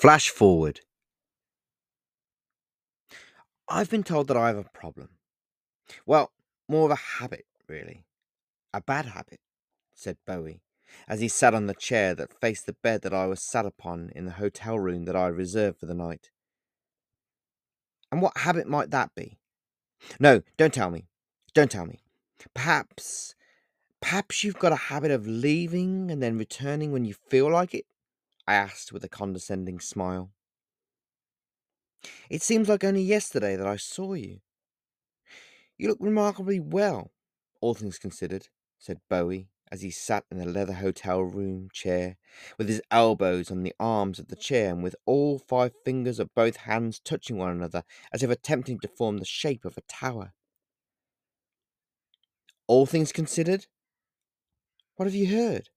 Flash forward. I've been told that I have a problem. Well, more of a habit, really. A bad habit, said Bowie, as he sat on the chair that faced the bed that I was sat upon in the hotel room that I had reserved for the night. And what habit might that be? No, don't tell me. Don't tell me. Perhaps, perhaps you've got a habit of leaving and then returning when you feel like it? I asked with a condescending smile. It seems like only yesterday that I saw you. You look remarkably well, all things considered, said Bowie as he sat in the leather hotel room chair with his elbows on the arms of the chair and with all five fingers of both hands touching one another as if attempting to form the shape of a tower. All things considered? What have you heard?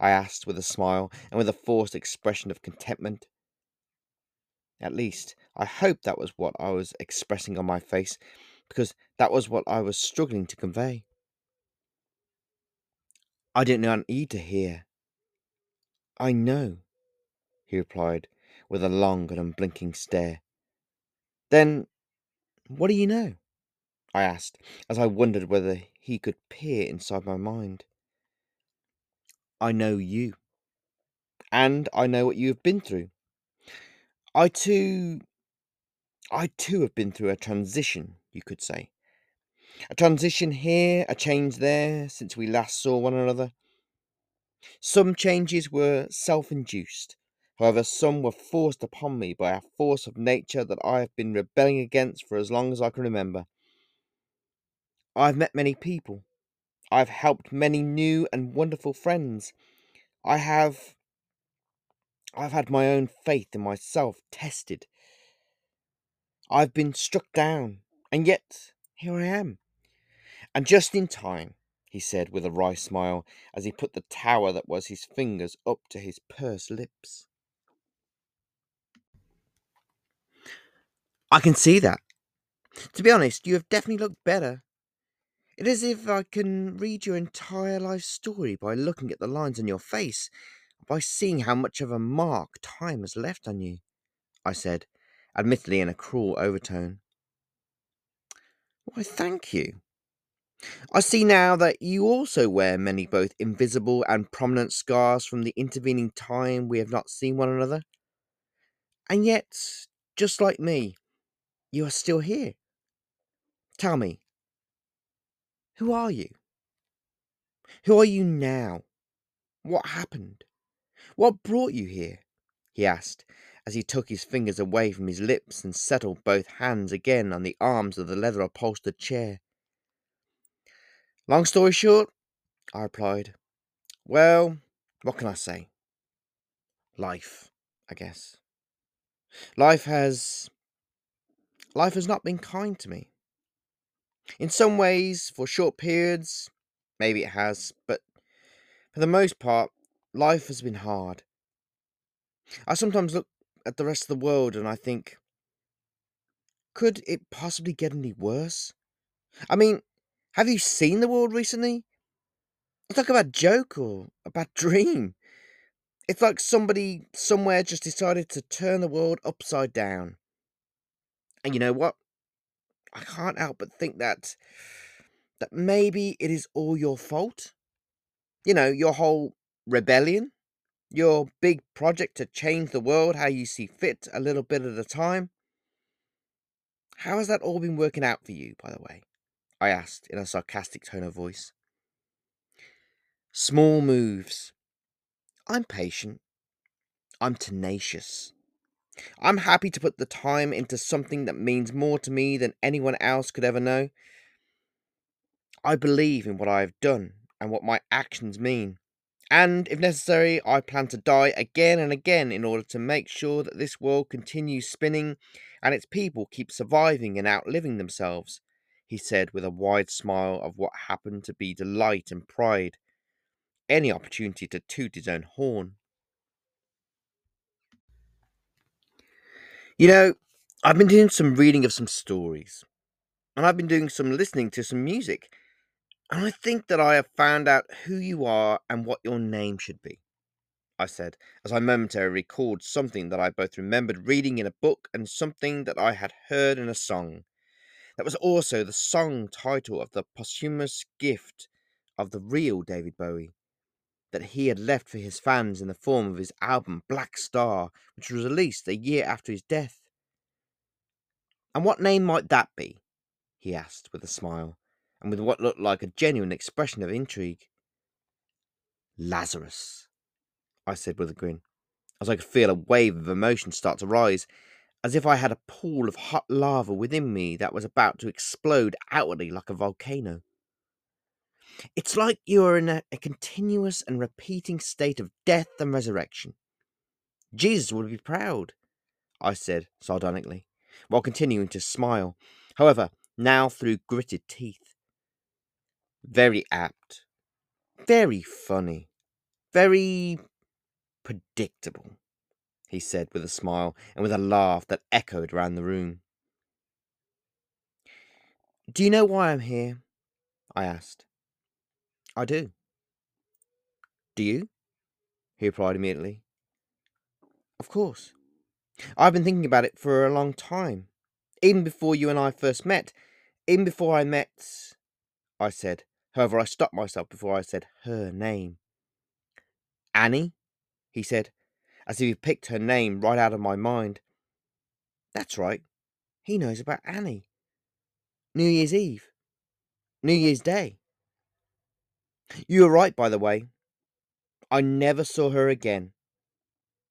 I asked with a smile and with a forced expression of contentment. At least, I hoped that was what I was expressing on my face, because that was what I was struggling to convey. I did not need to hear. I know, he replied with a long and unblinking stare. Then, what do you know? I asked, as I wondered whether he could peer inside my mind. I know you. And I know what you have been through. I too. I too have been through a transition, you could say. A transition here, a change there, since we last saw one another. Some changes were self induced. However, some were forced upon me by a force of nature that I have been rebelling against for as long as I can remember. I've met many people. I've helped many new and wonderful friends. I have. I've had my own faith in myself tested. I've been struck down, and yet here I am. And just in time, he said with a wry smile as he put the tower that was his fingers up to his pursed lips. I can see that. To be honest, you have definitely looked better. It is as if I can read your entire life story by looking at the lines on your face, by seeing how much of a mark time has left on you, I said, admittedly in a cruel overtone. Why, thank you. I see now that you also wear many both invisible and prominent scars from the intervening time we have not seen one another. And yet, just like me, you are still here. Tell me, who are you? Who are you now? What happened? What brought you here? he asked as he took his fingers away from his lips and settled both hands again on the arms of the leather upholstered chair. Long story short, I replied, well, what can I say? Life, I guess. Life has. Life has not been kind to me. In some ways, for short periods, maybe it has, but for the most part, life has been hard. I sometimes look at the rest of the world and I think, could it possibly get any worse? I mean, have you seen the world recently? It's like a bad joke or a bad dream. It's like somebody somewhere just decided to turn the world upside down. And you know what? I can't help but think that that maybe it is all your fault. You know, your whole rebellion, your big project to change the world how you see fit a little bit at a time. How has that all been working out for you, by the way? I asked in a sarcastic tone of voice. Small moves. I'm patient. I'm tenacious. I'm happy to put the time into something that means more to me than anyone else could ever know. I believe in what I have done and what my actions mean. And if necessary, I plan to die again and again in order to make sure that this world continues spinning and its people keep surviving and outliving themselves, he said with a wide smile of what happened to be delight and pride. Any opportunity to toot his own horn. You know, I've been doing some reading of some stories, and I've been doing some listening to some music, and I think that I have found out who you are and what your name should be. I said, as I momentarily recalled something that I both remembered reading in a book and something that I had heard in a song. That was also the song title of the posthumous gift of the real David Bowie that he had left for his fans in the form of his album Blackstar, which was released a year after his death. And what name might that be? he asked with a smile, and with what looked like a genuine expression of intrigue. Lazarus, I said with a grin, as I could feel a wave of emotion start to rise, as if I had a pool of hot lava within me that was about to explode outwardly like a volcano. It's like you are in a, a continuous and repeating state of death and resurrection. Jesus would be proud, I said sardonically, while continuing to smile, however, now through gritted teeth. Very apt, very funny, very predictable, he said with a smile and with a laugh that echoed round the room. Do you know why I'm here? I asked. I do. Do you? He replied immediately. Of course. I've been thinking about it for a long time. Even before you and I first met. Even before I met. I said. However, I stopped myself before I said her name. Annie? He said, as if he picked her name right out of my mind. That's right. He knows about Annie. New Year's Eve. New Year's Day. You were right, by the way. I never saw her again.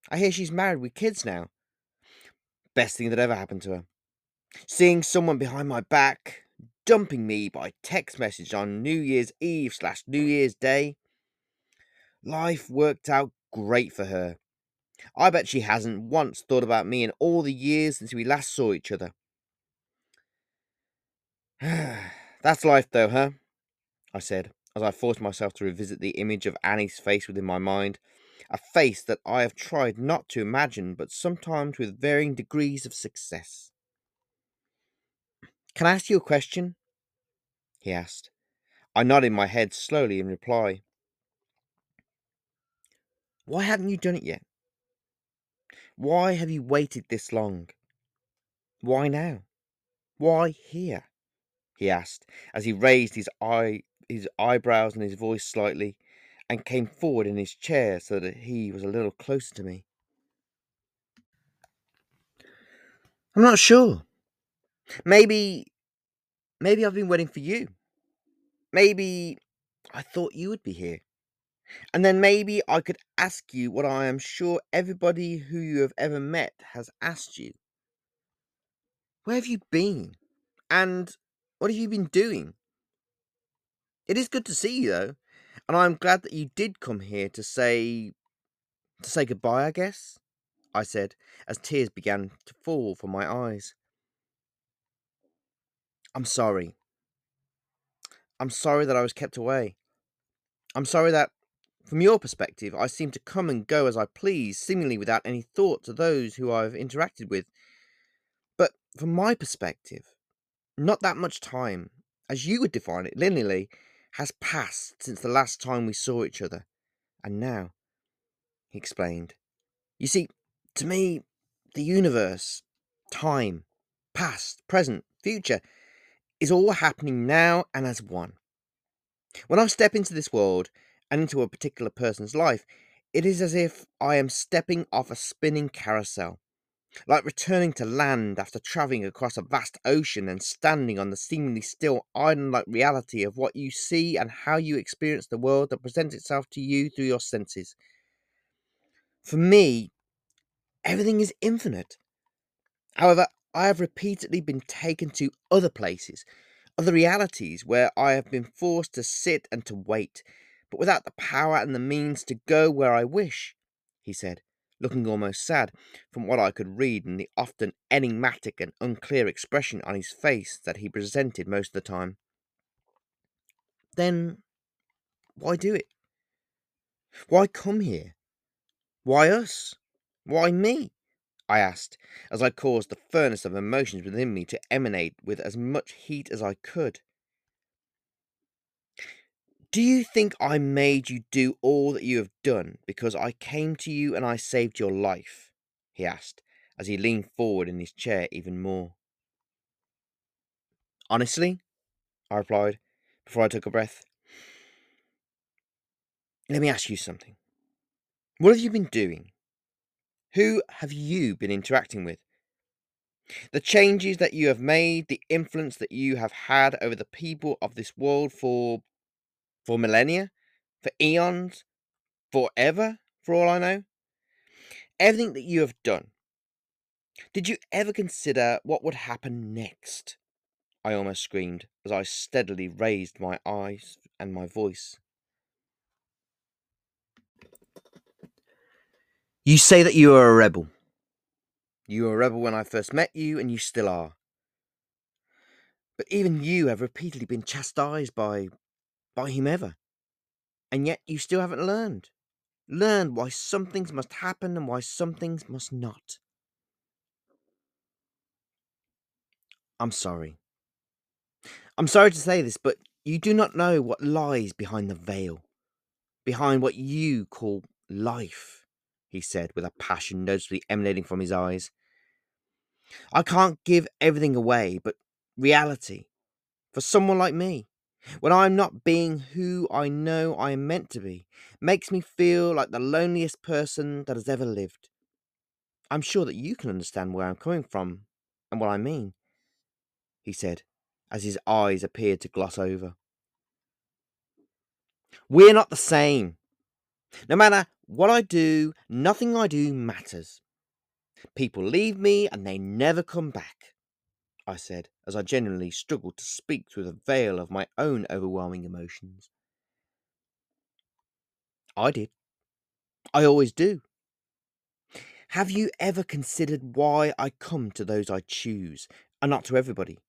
I hear she's married with kids now. Best thing that ever happened to her. Seeing someone behind my back, dumping me by text message on New Year's Eve slash New Year's Day. Life worked out great for her. I bet she hasn't once thought about me in all the years since we last saw each other. That's life, though, huh? I said, as I forced myself to revisit the image of Annie's face within my mind, a face that I have tried not to imagine, but sometimes with varying degrees of success. Can I ask you a question? he asked. I nodded my head slowly in reply. Why haven't you done it yet? Why have you waited this long? Why now? Why here? he asked as he raised his eye his eyebrows and his voice slightly, and came forward in his chair so that he was a little closer to me. I'm not sure. Maybe, maybe I've been waiting for you. Maybe I thought you would be here. And then maybe I could ask you what I am sure everybody who you have ever met has asked you. Where have you been? And what have you been doing? It is good to see you, though, and I'm glad that you did come here to say to say goodbye, I guess, I said, as tears began to fall from my eyes. I'm sorry. I'm sorry that I was kept away. I'm sorry that, from your perspective, I seem to come and go as I please, seemingly without any thought to those who I've interacted with. But from my perspective, not that much time, as you would define it linearly, has passed since the last time we saw each other. And now, he explained, you see, to me, the universe, time, past, present, future, is all happening now and as one. When I step into this world and into a particular person's life, it is as if I am stepping off a spinning carousel like returning to land after travelling across a vast ocean and standing on the seemingly still island like reality of what you see and how you experience the world that presents itself to you through your senses. For me, everything is infinite. However, I have repeatedly been taken to other places, other realities where I have been forced to sit and to wait, but without the power and the means to go where I wish, he said looking almost sad from what I could read in the often enigmatic and unclear expression on his face that he presented most of the time. Then why do it? Why come here? Why us? Why me? I asked, as I caused the furnace of emotions within me to emanate with as much heat as I could. Do you think I made you do all that you have done because I came to you and I saved your life? he asked as he leaned forward in his chair even more. Honestly, I replied before I took a breath. Let me ask you something. What have you been doing? Who have you been interacting with? The changes that you have made, the influence that you have had over the people of this world for for millennia, for eons, forever, for all I know. Everything that you have done. Did you ever consider what would happen next? I almost screamed as I steadily raised my eyes and my voice. You say that you are a rebel. You were a rebel when I first met you, and you still are. But even you have repeatedly been chastised by by whomever. And yet you still haven't learned. Learned why some things must happen and why some things must not. I'm sorry. I'm sorry to say this, but you do not know what lies behind the veil, behind what you call life, he said with a passion noticeably emanating from his eyes. I can't give everything away, but reality, for someone like me, when I'm not being who I know I am meant to be, makes me feel like the loneliest person that has ever lived. I'm sure that you can understand where I'm coming from and what I mean, he said, as his eyes appeared to gloss over. We're not the same. No matter what I do, nothing I do matters. People leave me and they never come back. I said, as I genuinely struggled to speak through the veil of my own overwhelming emotions. I did. I always do. Have you ever considered why I come to those I choose and not to everybody?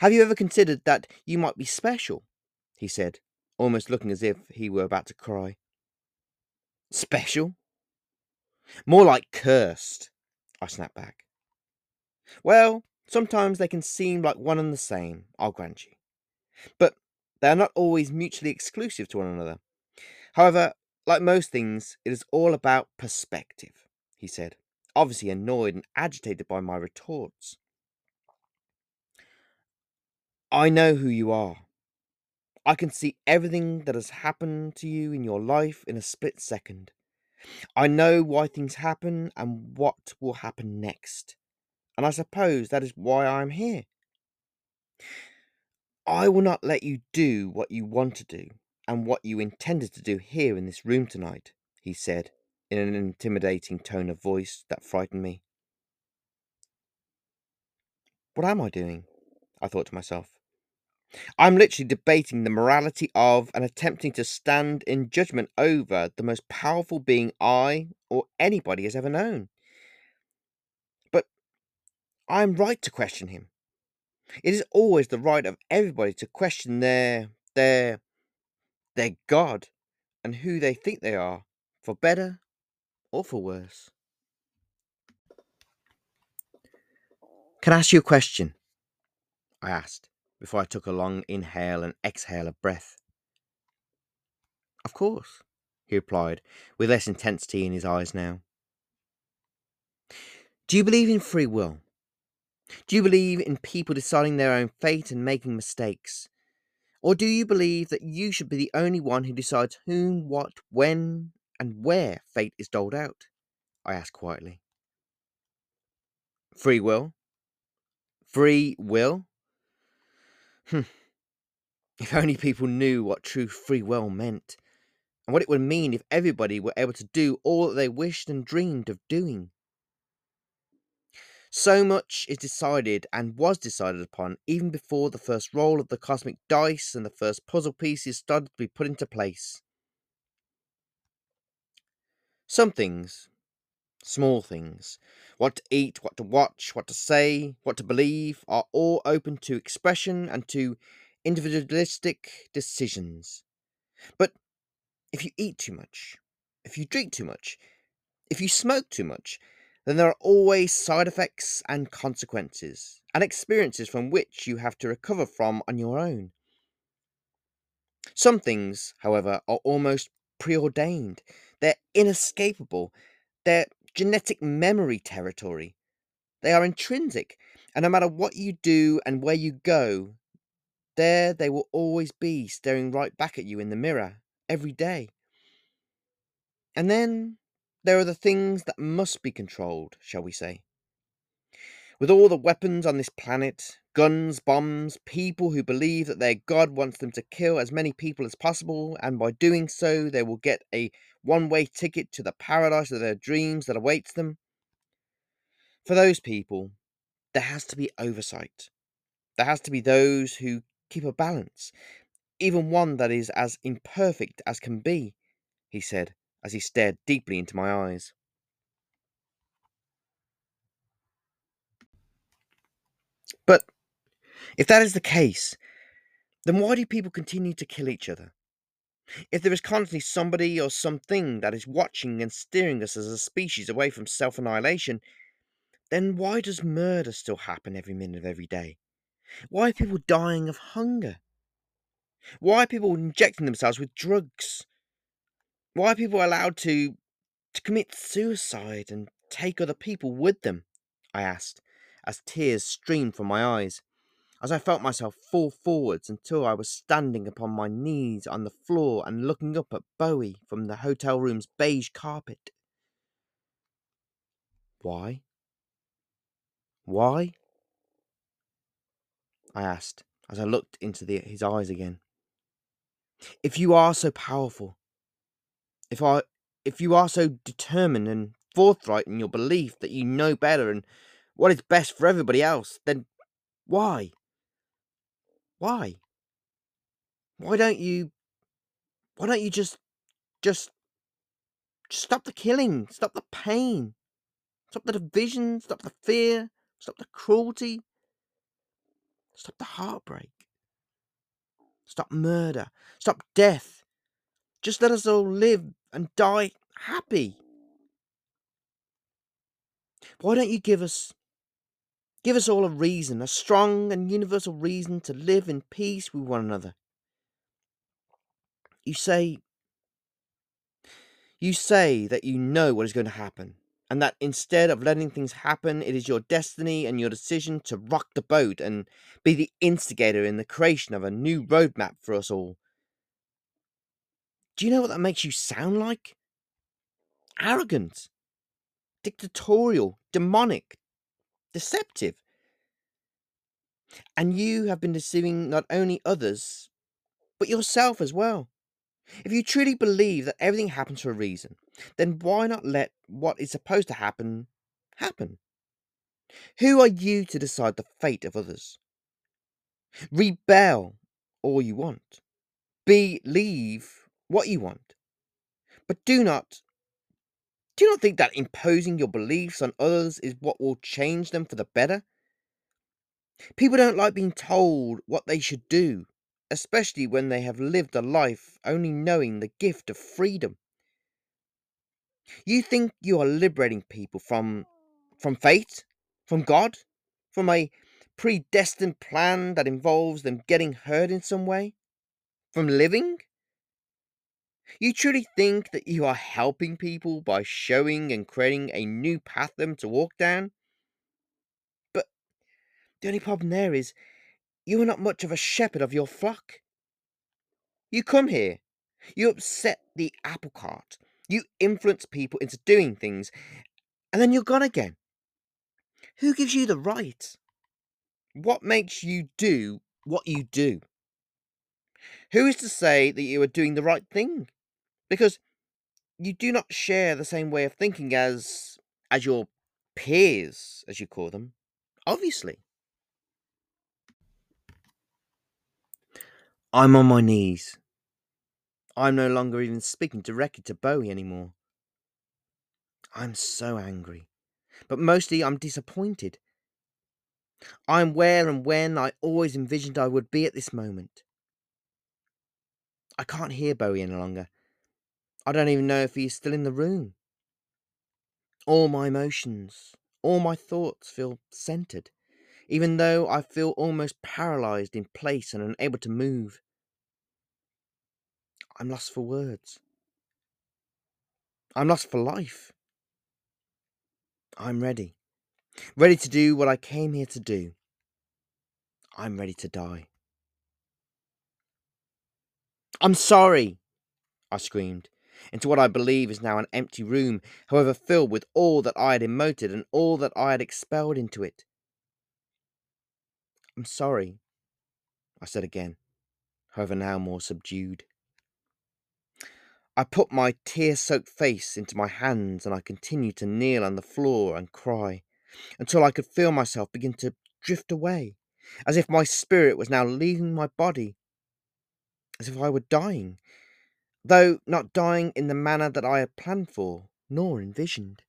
Have you ever considered that you might be special? He said, almost looking as if he were about to cry. Special? More like cursed, I snapped back. Well, Sometimes they can seem like one and the same, I'll grant you. But they are not always mutually exclusive to one another. However, like most things, it is all about perspective, he said, obviously annoyed and agitated by my retorts. I know who you are. I can see everything that has happened to you in your life in a split second. I know why things happen and what will happen next and I suppose that is why I am here. I will not let you do what you want to do and what you intended to do here in this room tonight, he said in an intimidating tone of voice that frightened me. What am I doing? I thought to myself. I'm literally debating the morality of and attempting to stand in judgment over the most powerful being I or anybody has ever known. I am right to question him. It is always the right of everybody to question their their their God and who they think they are, for better or for worse. Can I ask you a question? I asked before I took a long inhale and exhale of breath. Of course, he replied, with less intensity in his eyes now. Do you believe in free will? Do you believe in people deciding their own fate and making mistakes? Or do you believe that you should be the only one who decides whom, what, when, and where fate is doled out? I asked quietly. Free will? Free will? Hmm. If only people knew what true free will meant, and what it would mean if everybody were able to do all that they wished and dreamed of doing. So much is decided and was decided upon even before the first roll of the cosmic dice and the first puzzle pieces started to be put into place. Some things, small things, what to eat, what to watch, what to say, what to believe, are all open to expression and to individualistic decisions. But if you eat too much, if you drink too much, if you smoke too much, then there are always side effects and consequences, and experiences from which you have to recover from on your own. Some things, however, are almost preordained. They're inescapable. They're genetic memory territory. They are intrinsic, and no matter what you do and where you go, there they will always be staring right back at you in the mirror every day. And then there are the things that must be controlled, shall we say. With all the weapons on this planet, guns, bombs, people who believe that their God wants them to kill as many people as possible, and by doing so, they will get a one way ticket to the paradise of their dreams that awaits them. For those people, there has to be oversight. There has to be those who keep a balance, even one that is as imperfect as can be, he said as he stared deeply into my eyes. But if that is the case, then why do people continue to kill each other? If there is constantly somebody or something that is watching and steering us as a species away from self annihilation, then why does murder still happen every minute of every day? Why are people dying of hunger? Why are people injecting themselves with drugs? Why are people allowed to to commit suicide and take other people with them? I asked, as tears streamed from my eyes, as I felt myself fall forwards until I was standing upon my knees on the floor and looking up at Bowie from the hotel room's beige carpet. Why? Why? I asked as I looked into the, his eyes again. If you are so powerful, if I if you are so determined and forthright in your belief that you know better and what is best for everybody else, then why? Why? Why don't you why don't you just just stop the killing, stop the pain, stop the division, stop the fear, stop the cruelty, stop the heartbreak, stop murder, stop death. Just let us all live and die happy. Why don't you give us give us all a reason, a strong and universal reason to live in peace with one another? You say you say that you know what is going to happen, and that instead of letting things happen, it is your destiny and your decision to rock the boat and be the instigator in the creation of a new roadmap for us all. Do you know what that makes you sound like? Arrogant, dictatorial, demonic, deceptive. And you have been deceiving not only others, but yourself as well. If you truly believe that everything happens for a reason, then why not let what is supposed to happen happen? Who are you to decide the fate of others? Rebel all you want. Believe what you want. But do not do not think that imposing your beliefs on others is what will change them for the better? People don't like being told what they should do, especially when they have lived a life only knowing the gift of freedom. You think you are liberating people from from fate, from God, from a predestined plan that involves them getting hurt in some way, from living? You truly think that you are helping people by showing and creating a new path for them to walk down? But the only problem there is you are not much of a shepherd of your flock. You come here, you upset the apple cart, you influence people into doing things, and then you're gone again. Who gives you the right? What makes you do what you do? Who is to say that you are doing the right thing? Because you do not share the same way of thinking as as your peers, as you call them. Obviously. I'm on my knees. I'm no longer even speaking directly to Bowie anymore. I'm so angry. But mostly I'm disappointed. I'm where and when I always envisioned I would be at this moment. I can't hear Bowie any longer. I don't even know if he's still in the room. All my emotions, all my thoughts feel centered, even though I feel almost paralyzed in place and unable to move. I'm lost for words. I'm lost for life. I'm ready. Ready to do what I came here to do. I'm ready to die. I'm sorry, I screamed, into what I believe is now an empty room, however filled with all that I had emoted and all that I had expelled into it. I'm sorry, I said again, however now more subdued. I put my tear soaked face into my hands and I continued to kneel on the floor and cry until I could feel myself begin to drift away, as if my spirit was now leaving my body, as if I were dying, though not dying in the manner that I had planned for nor envisioned.